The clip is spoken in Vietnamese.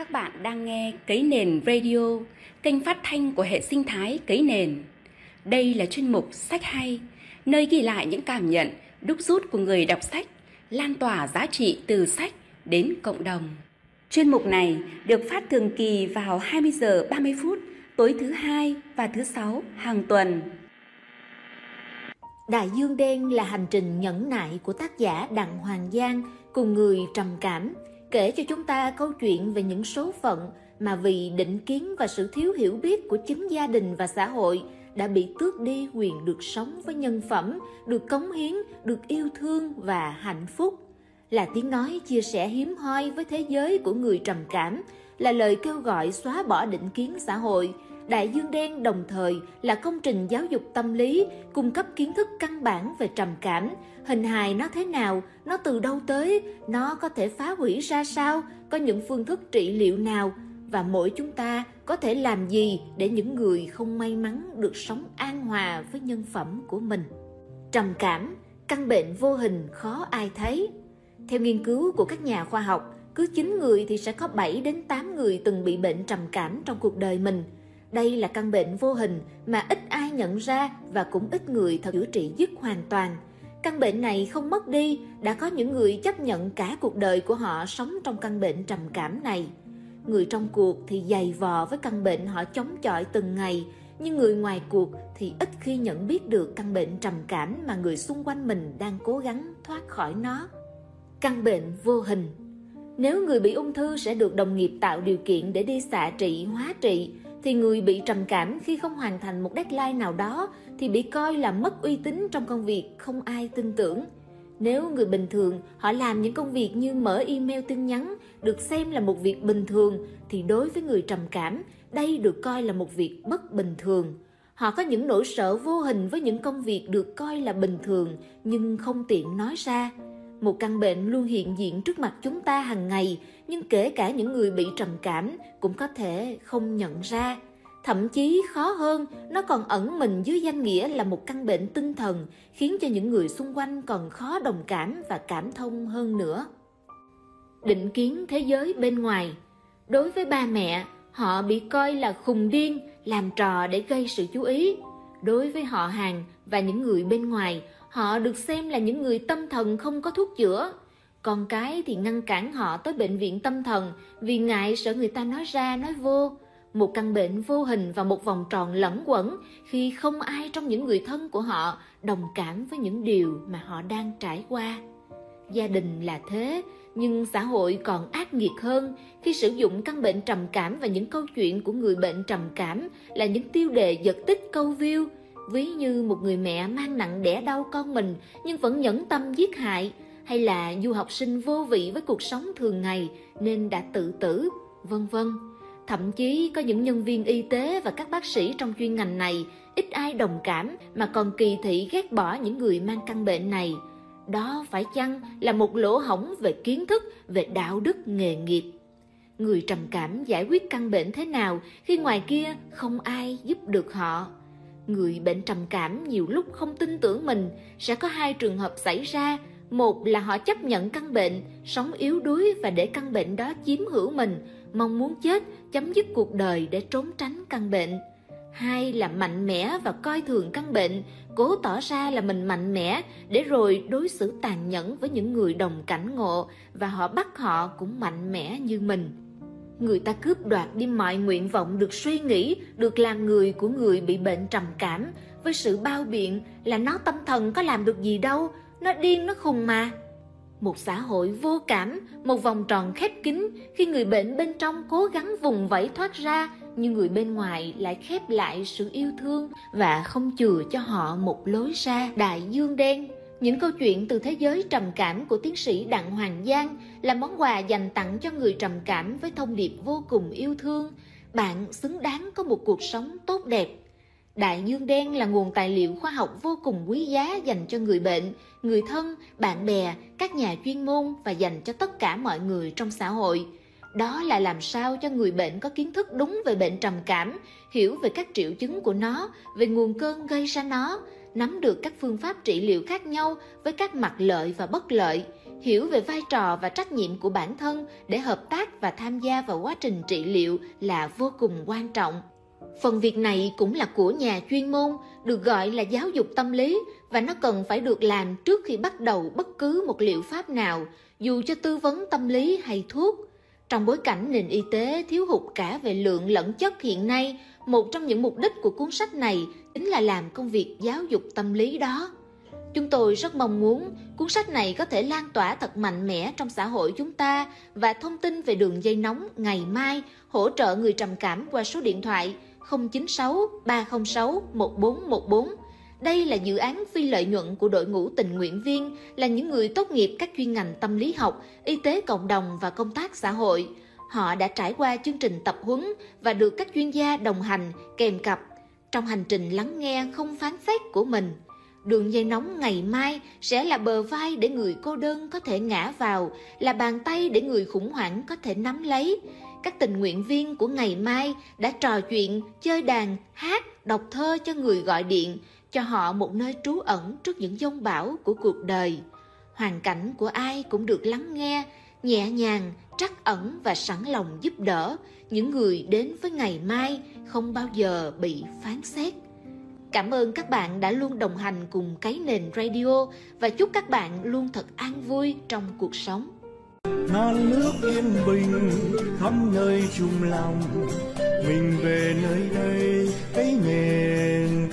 Các bạn đang nghe Cấy Nền Radio, kênh phát thanh của hệ sinh thái Cấy Nền. Đây là chuyên mục Sách Hay, nơi ghi lại những cảm nhận, đúc rút của người đọc sách, lan tỏa giá trị từ sách đến cộng đồng. Chuyên mục này được phát thường kỳ vào 20 giờ 30 phút tối thứ hai và thứ sáu hàng tuần. Đại Dương Đen là hành trình nhẫn nại của tác giả Đặng Hoàng Giang cùng người trầm cảm – kể cho chúng ta câu chuyện về những số phận mà vì định kiến và sự thiếu hiểu biết của chính gia đình và xã hội đã bị tước đi quyền được sống với nhân phẩm, được cống hiến, được yêu thương và hạnh phúc. Là tiếng nói chia sẻ hiếm hoi với thế giới của người trầm cảm, là lời kêu gọi xóa bỏ định kiến xã hội, Đại Dương Đen đồng thời là công trình giáo dục tâm lý, cung cấp kiến thức căn bản về trầm cảm, hình hài nó thế nào, nó từ đâu tới, nó có thể phá hủy ra sao, có những phương thức trị liệu nào và mỗi chúng ta có thể làm gì để những người không may mắn được sống an hòa với nhân phẩm của mình. Trầm cảm, căn bệnh vô hình khó ai thấy. Theo nghiên cứu của các nhà khoa học, cứ 9 người thì sẽ có 7 đến 8 người từng bị bệnh trầm cảm trong cuộc đời mình – đây là căn bệnh vô hình mà ít ai nhận ra và cũng ít người thật chữa trị dứt hoàn toàn. Căn bệnh này không mất đi, đã có những người chấp nhận cả cuộc đời của họ sống trong căn bệnh trầm cảm này. Người trong cuộc thì dày vò với căn bệnh họ chống chọi từng ngày, nhưng người ngoài cuộc thì ít khi nhận biết được căn bệnh trầm cảm mà người xung quanh mình đang cố gắng thoát khỏi nó. Căn bệnh vô hình Nếu người bị ung thư sẽ được đồng nghiệp tạo điều kiện để đi xạ trị, hóa trị, thì người bị trầm cảm khi không hoàn thành một deadline nào đó thì bị coi là mất uy tín trong công việc không ai tin tưởng. Nếu người bình thường, họ làm những công việc như mở email tin nhắn, được xem là một việc bình thường, thì đối với người trầm cảm, đây được coi là một việc bất bình thường. Họ có những nỗi sợ vô hình với những công việc được coi là bình thường, nhưng không tiện nói ra một căn bệnh luôn hiện diện trước mặt chúng ta hàng ngày nhưng kể cả những người bị trầm cảm cũng có thể không nhận ra. Thậm chí khó hơn, nó còn ẩn mình dưới danh nghĩa là một căn bệnh tinh thần, khiến cho những người xung quanh còn khó đồng cảm và cảm thông hơn nữa. Định kiến thế giới bên ngoài. Đối với ba mẹ, họ bị coi là khùng điên, làm trò để gây sự chú ý. Đối với họ hàng và những người bên ngoài, họ được xem là những người tâm thần không có thuốc chữa con cái thì ngăn cản họ tới bệnh viện tâm thần vì ngại sợ người ta nói ra, nói vô. Một căn bệnh vô hình và một vòng tròn lẫn quẩn khi không ai trong những người thân của họ đồng cảm với những điều mà họ đang trải qua. Gia đình là thế, nhưng xã hội còn ác nghiệt hơn khi sử dụng căn bệnh trầm cảm và những câu chuyện của người bệnh trầm cảm là những tiêu đề giật tích câu view. Ví như một người mẹ mang nặng đẻ đau con mình nhưng vẫn nhẫn tâm giết hại hay là du học sinh vô vị với cuộc sống thường ngày nên đã tự tử, vân vân. Thậm chí có những nhân viên y tế và các bác sĩ trong chuyên ngành này ít ai đồng cảm mà còn kỳ thị ghét bỏ những người mang căn bệnh này. Đó phải chăng là một lỗ hổng về kiến thức, về đạo đức, nghề nghiệp? Người trầm cảm giải quyết căn bệnh thế nào khi ngoài kia không ai giúp được họ? Người bệnh trầm cảm nhiều lúc không tin tưởng mình, sẽ có hai trường hợp xảy ra một là họ chấp nhận căn bệnh, sống yếu đuối và để căn bệnh đó chiếm hữu mình, mong muốn chết, chấm dứt cuộc đời để trốn tránh căn bệnh. Hai là mạnh mẽ và coi thường căn bệnh, cố tỏ ra là mình mạnh mẽ để rồi đối xử tàn nhẫn với những người đồng cảnh ngộ và họ bắt họ cũng mạnh mẽ như mình. Người ta cướp đoạt đi mọi nguyện vọng được suy nghĩ, được làm người của người bị bệnh trầm cảm. Với sự bao biện là nó tâm thần có làm được gì đâu nó điên, nó khùng mà một xã hội vô cảm, một vòng tròn khép kín, khi người bệnh bên trong cố gắng vùng vẫy thoát ra, nhưng người bên ngoài lại khép lại sự yêu thương và không chừa cho họ một lối ra đại dương đen những câu chuyện từ thế giới trầm cảm của tiến sĩ Đặng Hoàng Giang là món quà dành tặng cho người trầm cảm với thông điệp vô cùng yêu thương. Bạn xứng đáng có một cuộc sống tốt đẹp. Đại dương đen là nguồn tài liệu khoa học vô cùng quý giá dành cho người bệnh, người thân, bạn bè, các nhà chuyên môn và dành cho tất cả mọi người trong xã hội. Đó là làm sao cho người bệnh có kiến thức đúng về bệnh trầm cảm, hiểu về các triệu chứng của nó, về nguồn cơn gây ra nó, nắm được các phương pháp trị liệu khác nhau với các mặt lợi và bất lợi, hiểu về vai trò và trách nhiệm của bản thân để hợp tác và tham gia vào quá trình trị liệu là vô cùng quan trọng. Phần việc này cũng là của nhà chuyên môn, được gọi là giáo dục tâm lý và nó cần phải được làm trước khi bắt đầu bất cứ một liệu pháp nào, dù cho tư vấn tâm lý hay thuốc. Trong bối cảnh nền y tế thiếu hụt cả về lượng lẫn chất hiện nay, một trong những mục đích của cuốn sách này chính là làm công việc giáo dục tâm lý đó. Chúng tôi rất mong muốn cuốn sách này có thể lan tỏa thật mạnh mẽ trong xã hội chúng ta và thông tin về đường dây nóng ngày mai hỗ trợ người trầm cảm qua số điện thoại 096 306 1414. Đây là dự án phi lợi nhuận của đội ngũ tình nguyện viên là những người tốt nghiệp các chuyên ngành tâm lý học, y tế cộng đồng và công tác xã hội. Họ đã trải qua chương trình tập huấn và được các chuyên gia đồng hành kèm cặp trong hành trình lắng nghe không phán xét của mình. Đường dây nóng ngày mai sẽ là bờ vai để người cô đơn có thể ngã vào, là bàn tay để người khủng hoảng có thể nắm lấy. Các tình nguyện viên của ngày mai đã trò chuyện, chơi đàn, hát, đọc thơ cho người gọi điện, cho họ một nơi trú ẩn trước những dông bão của cuộc đời. Hoàn cảnh của ai cũng được lắng nghe, nhẹ nhàng, trắc ẩn và sẵn lòng giúp đỡ. Những người đến với ngày mai không bao giờ bị phán xét. Cảm ơn các bạn đã luôn đồng hành cùng cái nền radio và chúc các bạn luôn thật an vui trong cuộc sống non nước yên bình khắp nơi chung lòng. Mình về nơi đây cái miền